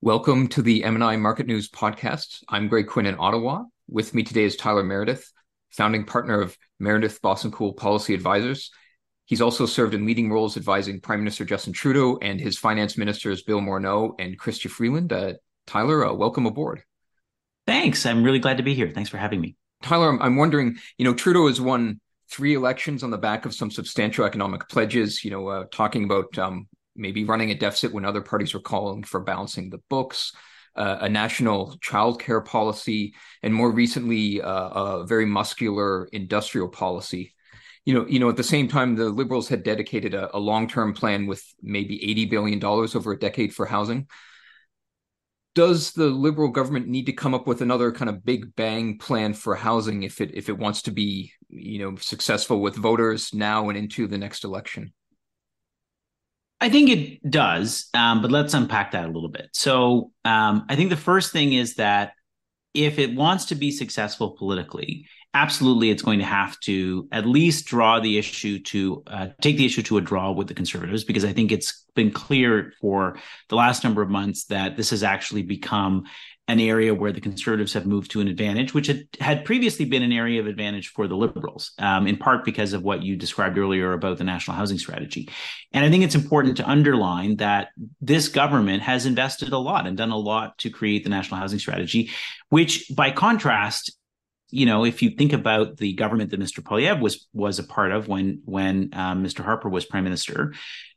Welcome to the MNI Market News podcast. I'm Greg Quinn in Ottawa. With me today is Tyler Meredith, founding partner of Meredith Boessenkool Policy Advisors. He's also served in leading roles advising Prime Minister Justin Trudeau and his finance ministers Bill Morneau and Chrystia Freeland. Uh, Tyler, uh, welcome aboard. Thanks. I'm really glad to be here. Thanks for having me. Tyler, I'm, I'm wondering, you know, Trudeau has won three elections on the back of some substantial economic pledges, you know, uh, talking about um, maybe running a deficit when other parties were calling for balancing the books, uh, a national childcare policy, and more recently, uh, a very muscular industrial policy. You know, you know, at the same time, the Liberals had dedicated a, a long-term plan with maybe eighty billion dollars over a decade for housing. Does the Liberal government need to come up with another kind of big bang plan for housing if it if it wants to be, you know, successful with voters now and into the next election? I think it does, um, but let's unpack that a little bit. So um, I think the first thing is that if it wants to be successful politically, absolutely it's going to have to at least draw the issue to uh, take the issue to a draw with the conservatives because i think it's been clear for the last number of months that this has actually become an area where the conservatives have moved to an advantage, which had, had previously been an area of advantage for the liberals, um, in part because of what you described earlier about the national housing strategy. And I think it's important to underline that this government has invested a lot and done a lot to create the national housing strategy, which by contrast, you know, if you think about the government that Mr. Poilievre was was a part of when when um, Mr. Harper was prime minister,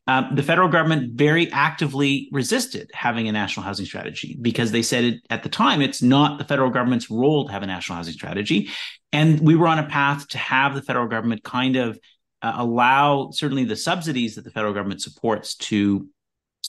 um, the federal government very actively resisted having a national housing strategy because they said it, at the time it's not the federal government's role to have a national housing strategy. And we were on a path to have the federal government kind of uh, allow certainly the subsidies that the federal government supports to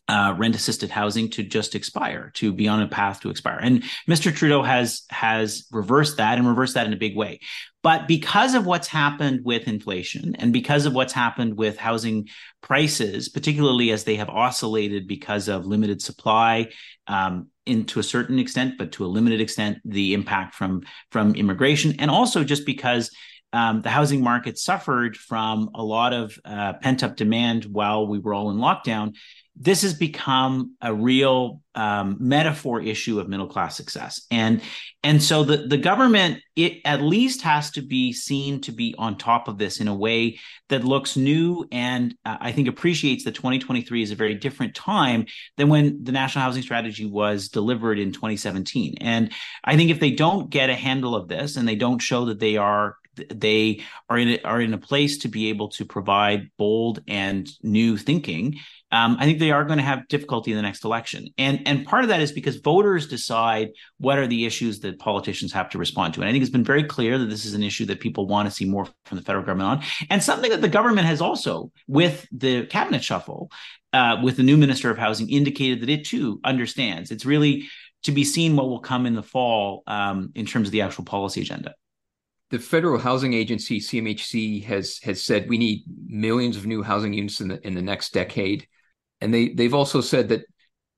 uh, rent assisted housing to just expire, to be on a path to expire. And Mr. Trudeau has has reversed that and reversed that in a big way. But because of what's happened with inflation and because of what's happened with housing prices, particularly as they have oscillated because of limited supply, um, in to a certain extent, but to a limited extent, the impact from from immigration, and also just because um, the housing market suffered from a lot of uh, pent up demand while we were all in lockdown this has become a real um, metaphor issue of middle class success. And and so the the government it at least has to be seen to be on top of this in a way that looks new and uh, i think appreciates that 2023 is a very different time than when the national housing strategy was delivered in 2017 and i think if they don't get a handle of this and they don't show that they are they are in a, are in a place to be able to provide bold and new thinking um, I think they are going to have difficulty in the next election. And and part of that is because voters decide what are the issues that politicians have to respond to. And I think it's been very clear that this is an issue that people want to see more from the federal government on, and something that the government has also, with the cabinet shuffle, uh, with the new minister of housing, indicated that it too understands. It's really to be seen what will come in the fall um, in terms of the actual policy agenda the Federal Housing Agency (CMHC) has has said we need millions of new housing units in the in the next decade and they they've also said that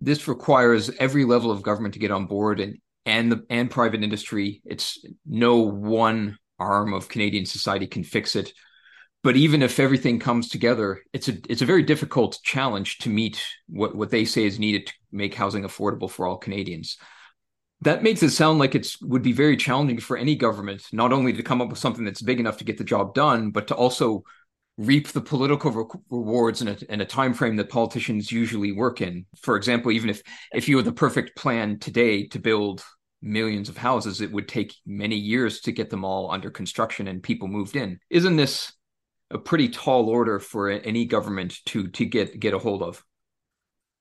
this requires every level of government to get on board and and the and private industry. It's no one arm of Canadian society can fix it. But even if everything comes together, it's a it's a very difficult challenge to meet what, what they say is needed to make housing affordable for all Canadians. That makes it sound like it would be very challenging for any government, not only to come up with something that's big enough to get the job done, but to also reap the political re- rewards in a, in a time frame that politicians usually work in. For example, even if if you had the perfect plan today to build millions of houses, it would take many years to get them all under construction and people moved in. Isn't this a pretty tall order for any government to to get get a hold of?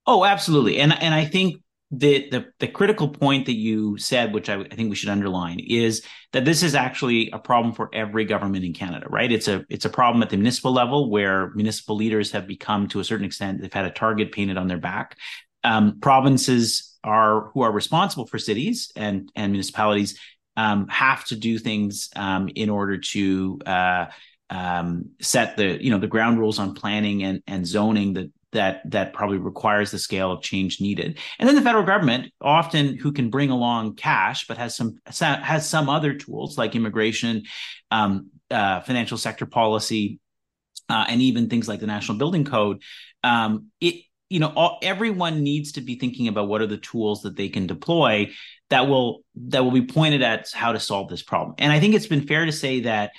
Oh, absolutely. And and I think the, the the critical point that you said, which I, I, think we should underline, is that this is actually a problem for every government in Canada, right? It's a it's a problem at the municipal level where municipal leaders have become, to a certain extent, they've had a target painted on their back. Um, provinces are who are responsible for cities and and municipalities um, have to do things um, in order to uh, um, set the you know the ground rules on planning and and zoning that that that probably requires the scale of change needed. And then the federal government, often who can bring along cash, but has some has some other tools like immigration, um, uh, financial sector policy, uh, and even things like the National Building Code. Um, it you know all, everyone needs to be thinking about what are the tools that they can deploy that will that will be pointed at how to solve this problem and i think it's been fair to say that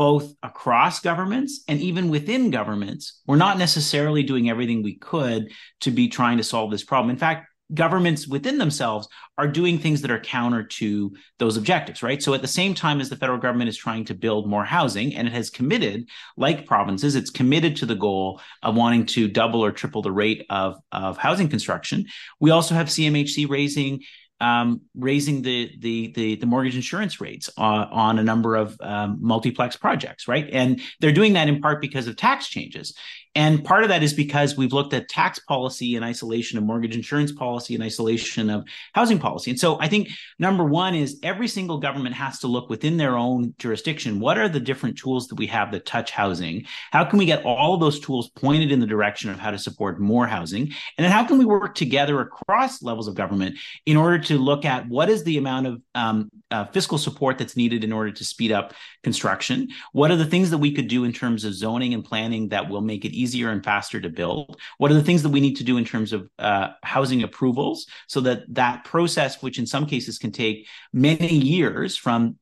both across governments and even within governments we're not necessarily doing everything we could to be trying to solve this problem in fact governments within themselves are doing things that are counter to those objectives, right? So at the same time as the federal government is trying to build more housing and it has committed, like provinces, it's committed to the goal of wanting to double or triple the rate of, of housing construction. We also have CMHC raising um, raising the, the, the the mortgage insurance rates on, on a number of um, multiplex projects, right? And they're doing that in part because of tax changes. And part of that is because we've looked at tax policy in isolation of mortgage insurance policy in isolation of housing policy. And so I think number one is every single government has to look within their own jurisdiction. What are the different tools that we have that touch housing? How can we get all of those tools pointed in the direction of how to support more housing? And then how can we work together across levels of government in order to look at what is the amount of um, uh, fiscal support that's needed in order to speed up construction? What are the things that we could do in terms of zoning and planning that will make it easier and faster to build? What are the things that we need to do in terms of uh, housing approvals so that that process, which in some cases can take many years from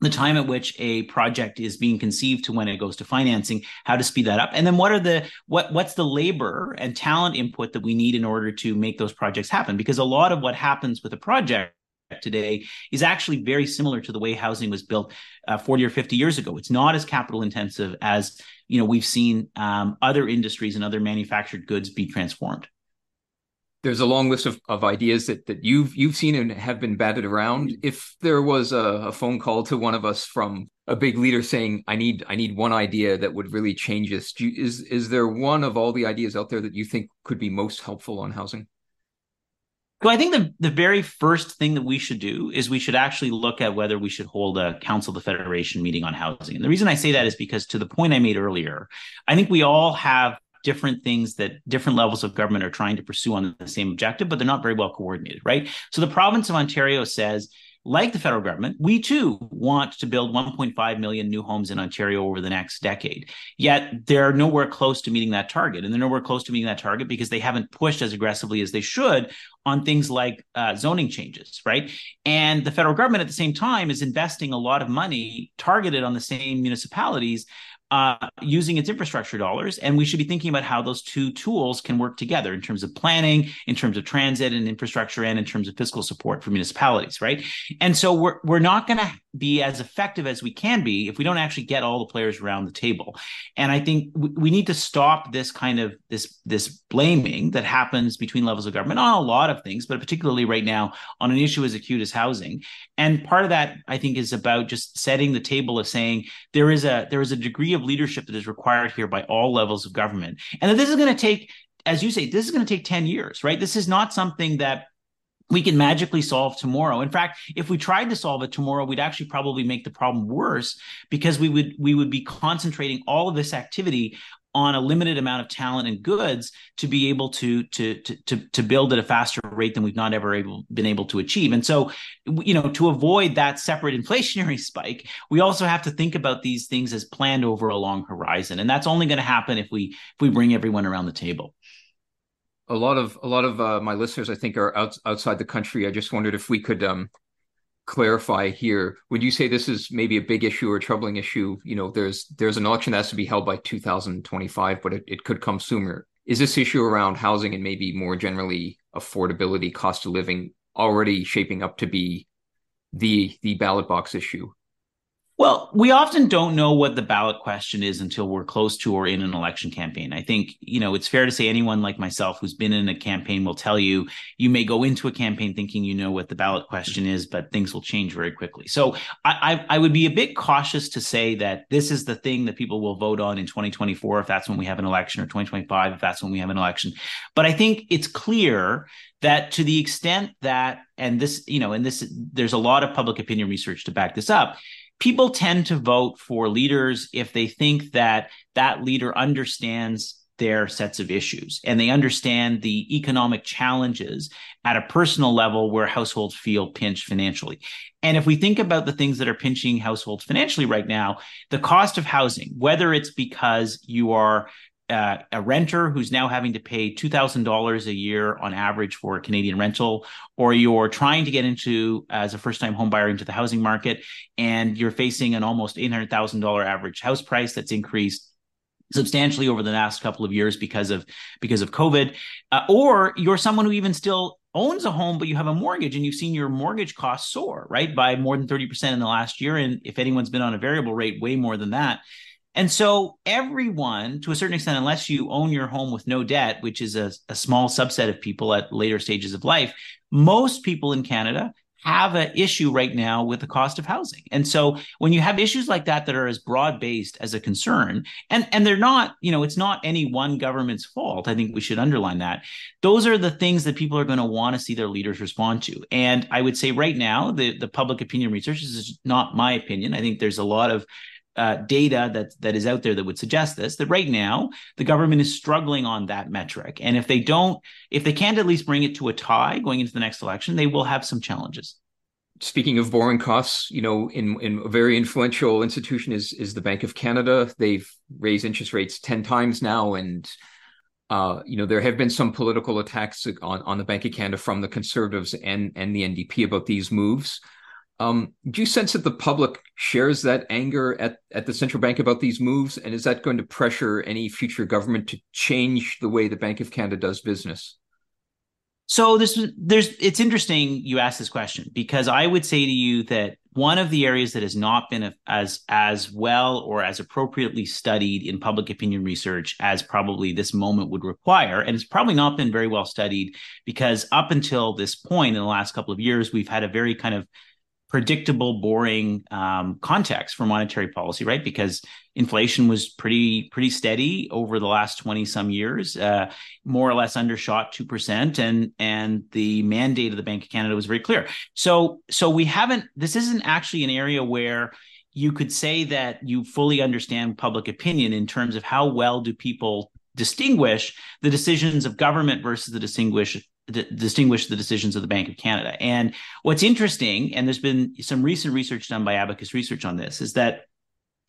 the time at which a project is being conceived to when it goes to financing how to speed that up and then what are the what what's the labor and talent input that we need in order to make those projects happen because a lot of what happens with a project today is actually very similar to the way housing was built uh, 40 or 50 years ago. It's not as capital intensive as you know we've seen um, other industries and other manufactured goods be transformed. There's a long list of, of ideas that, that you've you've seen and have been batted around. If there was a, a phone call to one of us from a big leader saying, "I need I need one idea that would really change this," you, is is there one of all the ideas out there that you think could be most helpful on housing? So I think the, the very first thing that we should do is we should actually look at whether we should hold a Council of the Federation meeting on housing. And the reason I say that is because to the point I made earlier, I think we all have different things that different levels of government are trying to pursue on the same objective, but they're not very well coordinated, right? So the province of Ontario says like the federal government, we too want to build 1.5 million new homes in Ontario over the next decade. Yet they're nowhere close to meeting that target. And they're nowhere close to meeting that target because they haven't pushed as aggressively as they should on things like uh, zoning changes, right? And the federal government at the same time is investing a lot of money targeted on the same municipalities uh, using its infrastructure dollars. And we should be thinking about how those two tools can work together in terms of planning, in terms of transit and infrastructure, and in terms of fiscal support for municipalities, right? And so we're, we're not going to be as effective as we can be if we don't actually get all the players around the table. And I think we, we need to stop this kind of this this blaming that happens between levels of government on a lot of things, but particularly right now on an issue as acute as housing. And part of that, I think, is about just setting the table of saying there is a there is a degree of leadership that is required here by all levels of government, and that this is going to take as you say, this is going to take 10 years, right? This is not something that we can magically solve tomorrow. In fact, if we tried to solve it tomorrow, we'd actually probably make the problem worse because we would we would be concentrating all of this activity on a limited amount of talent and goods to be able to to to to, to build at a faster rate than we've not ever able, been able to achieve. And so, you know, to avoid that separate inflationary spike, we also have to think about these things as planned over a long horizon, and that's only going to happen if we if we bring everyone around the table a lot of a lot of uh, my listeners, I think, are out, outside the country. I just wondered if we could um, clarify here. Would you say this is maybe a big issue or a troubling issue? You know, there's there's an election that has to be held by 2025, but it, it could come sooner. Is this issue around housing and maybe more generally affordability, cost of living, already shaping up to be the the ballot box issue? Well, we often don't know what the ballot question is until we're close to or in an election campaign. I think, you know, it's fair to say anyone like myself who's been in a campaign will tell you you may go into a campaign thinking you know what the ballot question is, but things will change very quickly. So I, I, I would be a bit cautious to say that this is the thing that people will vote on in 2024 if that's when we have an election or 2025 if that's when we have an election. But I think it's clear that to the extent that and this you know and this there's a lot of public opinion research to back this up people tend to vote for leaders if they think that that leader understands their sets of issues and they understand the economic challenges at a personal level where households feel pinched financially. And if we think about the things that are pinching households financially right now, the cost of housing, whether it's because you are uh, a renter who's now having to pay $2,000 a year on average for a Canadian rental, or you're trying to get into as a first time home buyer into the housing market and you're facing an almost $800,000 average house price that's increased substantially over the last couple of years because of because of COVID, uh, or you're someone who even still owns a home but you have a mortgage and you've seen your mortgage costs soar right by more than 30% in the last year and if anyone's been on a variable rate way more than that and so everyone to a certain extent unless you own your home with no debt which is a, a small subset of people at later stages of life most people in canada have an issue right now with the cost of housing. And so when you have issues like that that are as broad based as a concern, and, and they're not, you know, it's not any one government's fault. I think we should underline that. Those are the things that people are going to want to see their leaders respond to. And I would say right now, the, the public opinion research is not my opinion. I think there's a lot of uh, data that that is out there that would suggest this that right now the government is struggling on that metric. And if they don't if they can't at least bring it to a tie going into the next election they will have some challenges. Speaking of borrowing costs you know in in a very influential institution is is the bank of canada. They've raised interest rates 10 times now and uh, you know there have been some political attacks on, on the Bank of Canada from the Conservatives and and the NDP about these moves. Um, do you sense that the public shares that anger at, at the central bank about these moves? And is that going to pressure any future government to change the way the Bank of Canada does business? So this there's it's interesting you ask this question because I would say to you that one of the areas that has not been as as well or as appropriately studied in public opinion research as probably this moment would require and it's probably not been very well studied because up until this point in the last couple of years we've had a very kind of predictable, boring um, context for monetary policy, right? Because inflation was pretty pretty steady over the last twenty some years, uh, more or less undershot two percent, and and the mandate of the Bank of Canada was very clear. So so we haven't. This isn't actually an area where you could say that you fully understand public opinion in terms of how well do people distinguish the decisions of government versus the distinguish d- distinguish the decisions of the Bank of Canada. And what's interesting, and there's been some recent research done by Abacus Research on this, is that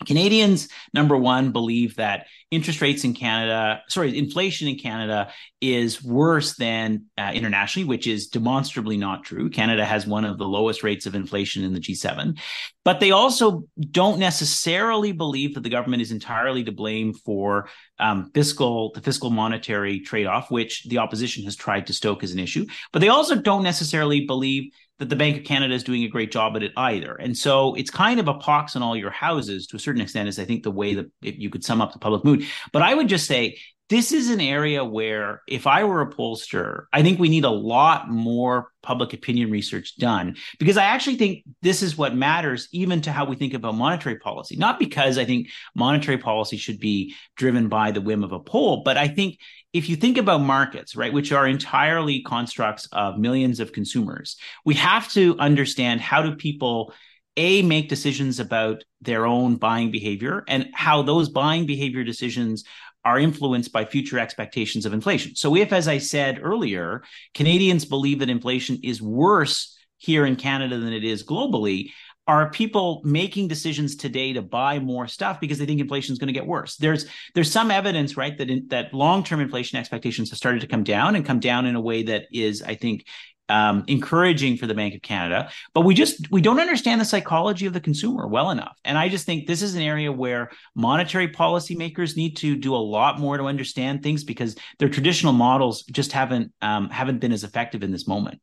Canadians, number one, believe that interest rates in Canada, sorry, inflation in Canada is worse than uh, internationally, which is demonstrably not true. Canada has one of the lowest rates of inflation in the G7. But they also don't necessarily believe that the government is entirely to blame for um, fiscal, the fiscal monetary trade off, which the opposition has tried to stoke as an issue. But they also don't necessarily believe that the Bank of Canada is doing a great job at it either. And so it's kind of a pox on all your houses to a certain extent, is I think the way that you could sum up the public mood. But I would just say this is an area where if I were a pollster, I think we need a lot more public opinion research done because I actually think this is what matters even to how we think about monetary policy. Not because I think monetary policy should be driven by the whim of a poll, but I think if you think about markets, right, which are entirely constructs of millions of consumers, we have to understand how do people a make decisions about their own buying behavior and how those buying behavior decisions are influenced by future expectations of inflation. So, if, as I said earlier, Canadians believe that inflation is worse here in Canada than it is globally, are people making decisions today to buy more stuff because they think inflation is going to get worse? There's there's some evidence, right, that in, that long term inflation expectations have started to come down and come down in a way that is, I think, um, encouraging for the Bank of Canada, but we just we don't understand the psychology of the consumer well enough. And I just think this is an area where monetary policymakers need to do a lot more to understand things because their traditional models just haven't um, haven't been as effective in this moment.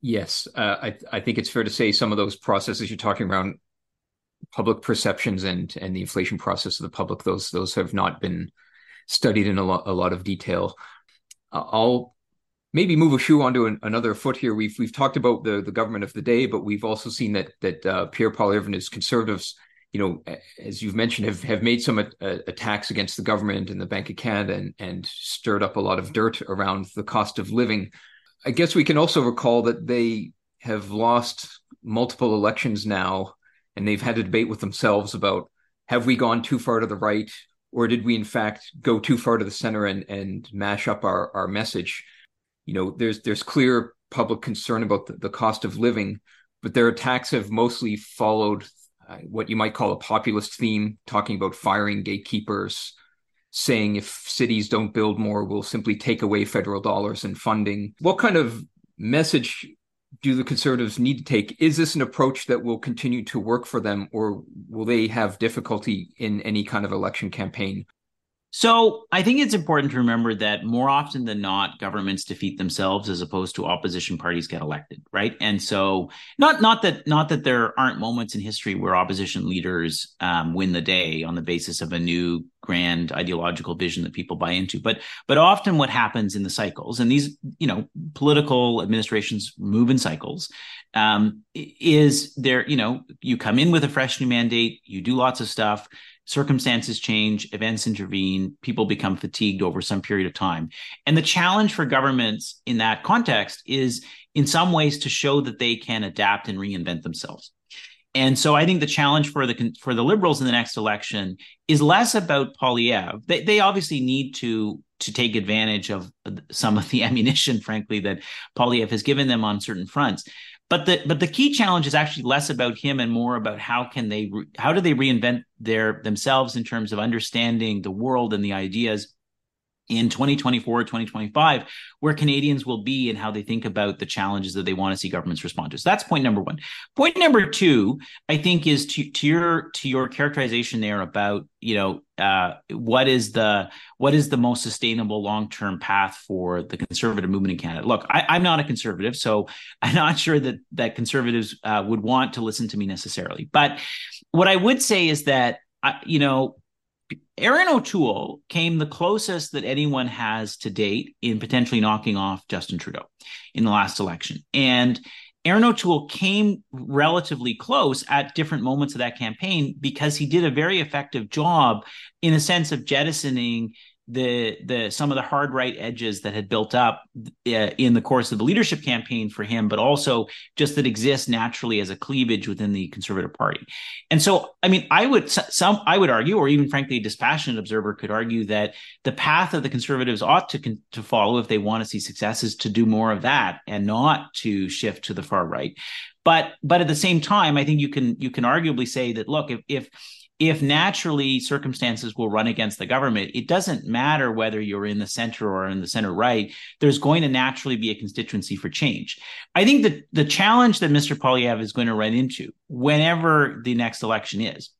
Yes, uh, I I think it's fair to say some of those processes you're talking around public perceptions and and the inflation process of the public those those have not been studied in a lot a lot of detail. Uh, I'll maybe move a shoe onto an, another foot here. We've we've talked about the the government of the day, but we've also seen that that uh, Pierre Poilievre and his conservatives, you know, as you've mentioned, have have made some uh, attacks against the government and the Bank of Canada and and stirred up a lot of dirt around the cost of living. I guess we can also recall that they have lost multiple elections now, and they've had a debate with themselves about have we gone too far to the right, or did we in fact go too far to the center and and mash up our our message? you know, there's there's clear public concern about the, the cost of living, but their attacks have mostly followed uh, what you might call a populist theme, talking about firing gatekeepers, saying if cities don't build more, we'll simply take away federal dollars and funding. What kind of message do the conservatives need to take? Is this an approach that will continue to work for them, or will they have difficulty in any kind of election campaign? So I think it's important to remember that more often than not, governments defeat themselves as opposed to opposition parties get elected, right? And so not not that not that there aren't moments in history where opposition leaders um, win the day on the basis of a new grand ideological vision that people buy into, but but often what happens in the cycles, and these you know political administrations move in cycles, um, is there you know you come in with a fresh new mandate, you do lots of stuff circumstances change, events intervene, people become fatigued over some period of time. And the challenge for governments in that context is, in some ways, to show that they can adapt and reinvent themselves. And so I think the challenge for the for the liberals in the next election is less about Poilievre. They, they obviously need to to take advantage of some of the ammunition, frankly, that Poilievre has given them on certain fronts. But the but the key challenge is actually less about him and more about how can they how do they reinvent their themselves in terms of understanding the world and the ideas in 2024 2025 where canadians will be and how they think about the challenges that they want to see governments respond to so that's point number one point number two i think is to, to your to your characterization there about you know uh, what is the what is the most sustainable long term path for the conservative movement in Canada? Look, I, am not a conservative, so I'm not sure that that conservatives uh, would want to listen to me necessarily. But what I would say is that uh, you know Erin O'Toole came the closest that anyone has to date in potentially knocking off Justin Trudeau in the last election. And Erin O'Toole came relatively close at different moments of that campaign because he did a very effective job in a sense of jettisoning the the some of the hard right edges that had built up uh, in the course of the leadership campaign for him but also just that exists naturally as a cleavage within the conservative party. And so i mean i would some i would argue or even frankly a dispassionate observer could argue that the path of the conservatives ought to to follow if they want to see success is to do more of that and not to shift to the far right. But but at the same time i think you can you can arguably say that look if if if naturally circumstances will run against the government, it doesn't matter whether you're in the center or in the center right. There's going to naturally be a constituency for change. I think that the challenge that Mr. Poilievre is going to run into whenever the next election is,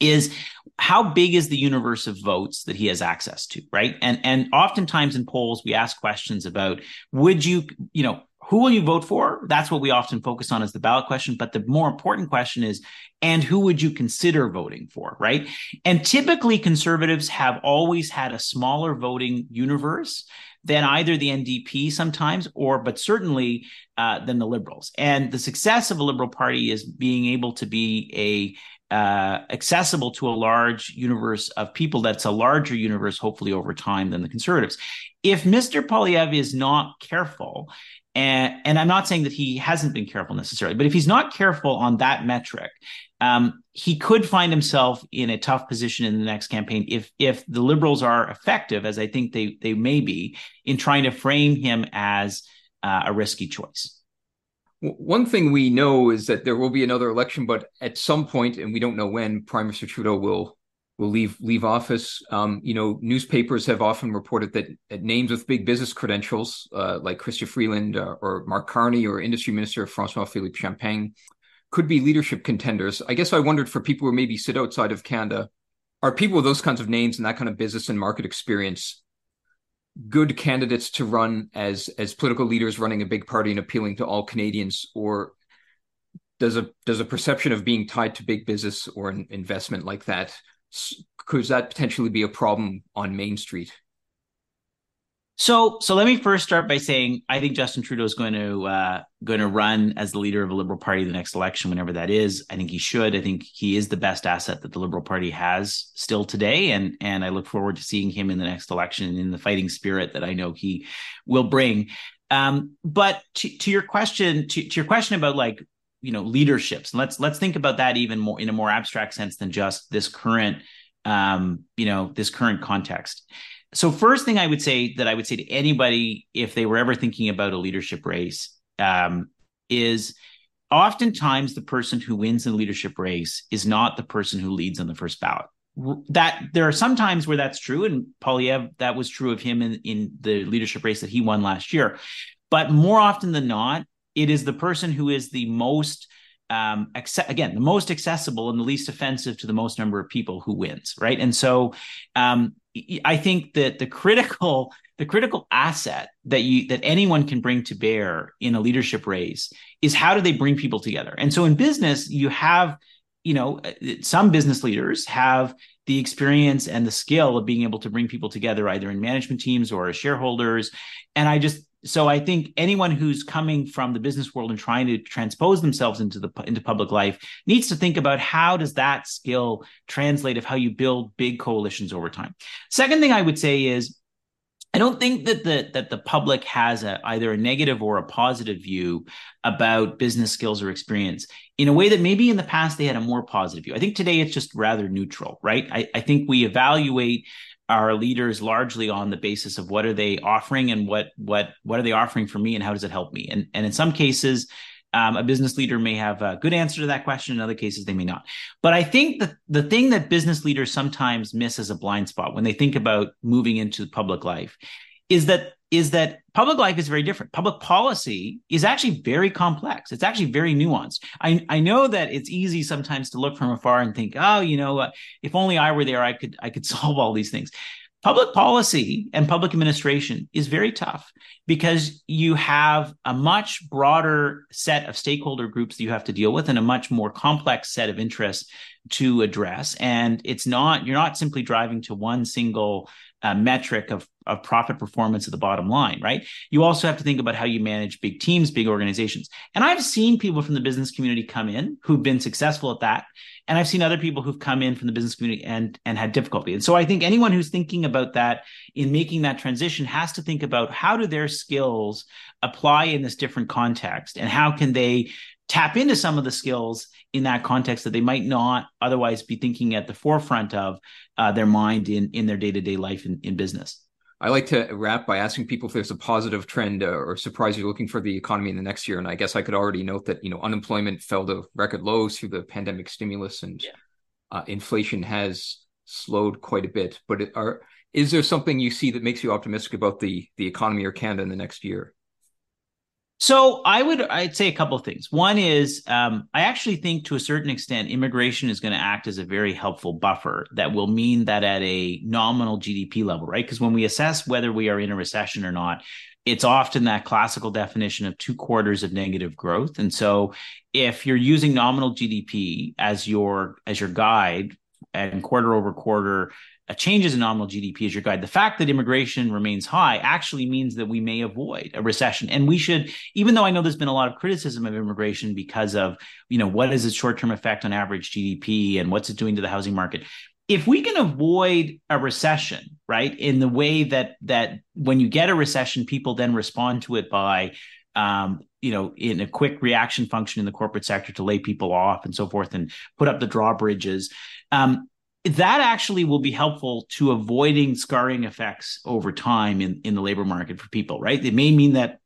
is how big is the universe of votes that he has access to, right? And and oftentimes in polls we ask questions about would you, you know, who will you vote for? That's what we often focus on as the ballot question. But the more important question is, and who would you consider voting for, right? And typically conservatives have always had a smaller voting universe than either the NDP sometimes, or but certainly uh, than the Liberals. And the success of a Liberal Party is being able to be a uh, accessible to a large universe of people. That's a larger universe, hopefully over time, than the Conservatives. If Mr. Poilievre is not careful, and, and I'm not saying that he hasn't been careful necessarily, but if he's not careful on that metric, um, he could find himself in a tough position in the next campaign if if the liberals are effective, as I think they they may be, in trying to frame him as uh, a risky choice. One thing we know is that there will be another election, but at some point, and we don't know when, Prime Minister Trudeau will will leave leave office. Um, you know, newspapers have often reported that, that names with big business credentials, uh, like Chrystia Freeland uh, or Mark Carney or Industry Minister Francois Philippe Champagne, could be leadership contenders. I guess I wondered for people who maybe sit outside of Canada, are people with those kinds of names and that kind of business and market experience good candidates to run as as political leaders running a big party and appealing to all Canadians, or does a does a perception of being tied to big business or an investment like that could that potentially be a problem on Main Street? So, so let me first start by saying I think Justin Trudeau is going to uh, going to run as the leader of a Liberal Party the next election, whenever that is. I think he should. I think he is the best asset that the Liberal Party has still today, and and I look forward to seeing him in the next election in the fighting spirit that I know he will bring. Um, but to, to your question, to, to your question about like you know leaderships. Let's let's think about that even more in a more abstract sense than just this current um you know this current context. So first thing i would say that i would say to anybody if they were ever thinking about a leadership race um is oftentimes the person who wins in the leadership race is not the person who leads on the first ballot. That there are some times where that's true, and Poilievre that was true of him in in the leadership race that he won last year. But more often than not, it is the person who is the most um, again, the most accessible and the least offensive to the most number of people who wins, right? And so, um, I think that the critical the critical asset that you that anyone can bring to bear in a leadership race is how do they bring people together? And so in business, you have you know uh, some business leaders have the experience and the skill of being able to bring people together either in management teams or as shareholders and i just so I think anyone who's coming from the business world and trying to transpose themselves into the into public life needs to think about how does that skill translate of how you build big coalitions over time. Second thing I would say is I don't think that the that the public has a, either a negative or a positive view about business skills or experience in a way that maybe in the past they had a more positive view. I think today it's just rather neutral, right? I, I think we evaluate our leaders largely on the basis of what are they offering and what what what are they offering for me and how does it help me? And and in some cases um, a business leader may have a good answer to that question. In other cases they may not. But i think that the thing that business leaders sometimes miss as a blind spot when they think about moving into public life is that is that public life is very different. Public policy is actually very complex. It's actually very nuanced. I, I know that it's easy sometimes to look from afar and think, oh, you know, uh, if only I were there, I could I could solve all these things. Public policy and public administration is very tough because you have a much broader set of stakeholder groups that you have to deal with and a much more complex set of interests to address. And it's not, you're not simply driving to one single uh, metric of, of profit performance at the bottom line, right? You also have to think about how you manage big teams, big organizations. And I've seen people from the business community come in who've been successful at that. And I've seen other people who've come in from the business community and, and had difficulty. And so I think anyone who's thinking about that in making that transition has to think about how do their skills apply in this different context and how can they tap into some of the skills in that context that they might not otherwise be thinking at the forefront of uh, their mind in in their day-to-day life in, in business I like to wrap by asking people if there's a positive trend uh, or surprise you're looking for the economy in the next year. And I guess I could already note that you know unemployment fell to record lows through the pandemic stimulus, and yeah. uh, inflation has slowed quite a bit. But it, are is there something you see that makes you optimistic about the the economy or Canada in the next year? So I would I'd say a couple of things. One is um, I actually think to a certain extent immigration is going to act as a very helpful buffer that will mean that at a nominal GDP level, right? Because when we assess whether we are in a recession or not, it's often that classical definition of two quarters of negative growth. And so if you're using nominal GDP as your as your guide and quarter over quarter a changes in nominal GDP as your guide. The fact that immigration remains high actually means that we may avoid a recession. And we should, even though I know there's been a lot of criticism of immigration because of, you know, what is its short-term effect on average GDP and what's it doing to the housing market? If we can avoid a recession, right, in the way that that when you get a recession, people then respond to it by um, you know, in a quick reaction function in the corporate sector to lay people off and so forth and put up the drawbridges. Um, that actually will be helpful to avoiding scarring effects over time in, in the labor market for people, right? It may mean that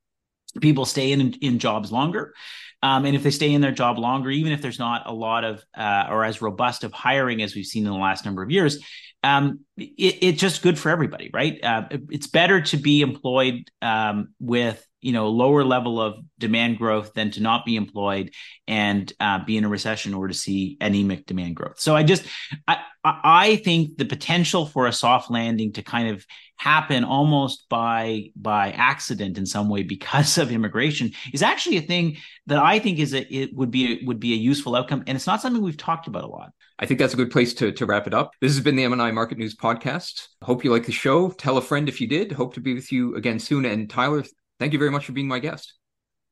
people stay in in jobs longer. Um, and if they stay in their job longer, even if there's not a lot of uh, or as robust of hiring as we've seen in the last number of years, um, it, it's just good for everybody, right? Uh, it's better to be employed um, with you know lower level of demand growth than to not be employed and uh, be in a recession or to see anemic demand growth. So I just I I think the potential for a soft landing to kind of happen almost by by accident in some way because of immigration is actually a thing that I think is a it would be a, would be a useful outcome and it's not something we've talked about a lot. I think that's a good place to, to wrap it up. This has been the MNI Market News Podcast. Hope you like the show. Tell a friend if you did. Hope to be with you again soon. And Tyler, Thank you very much for being my guest.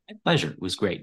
My pleasure. It was great.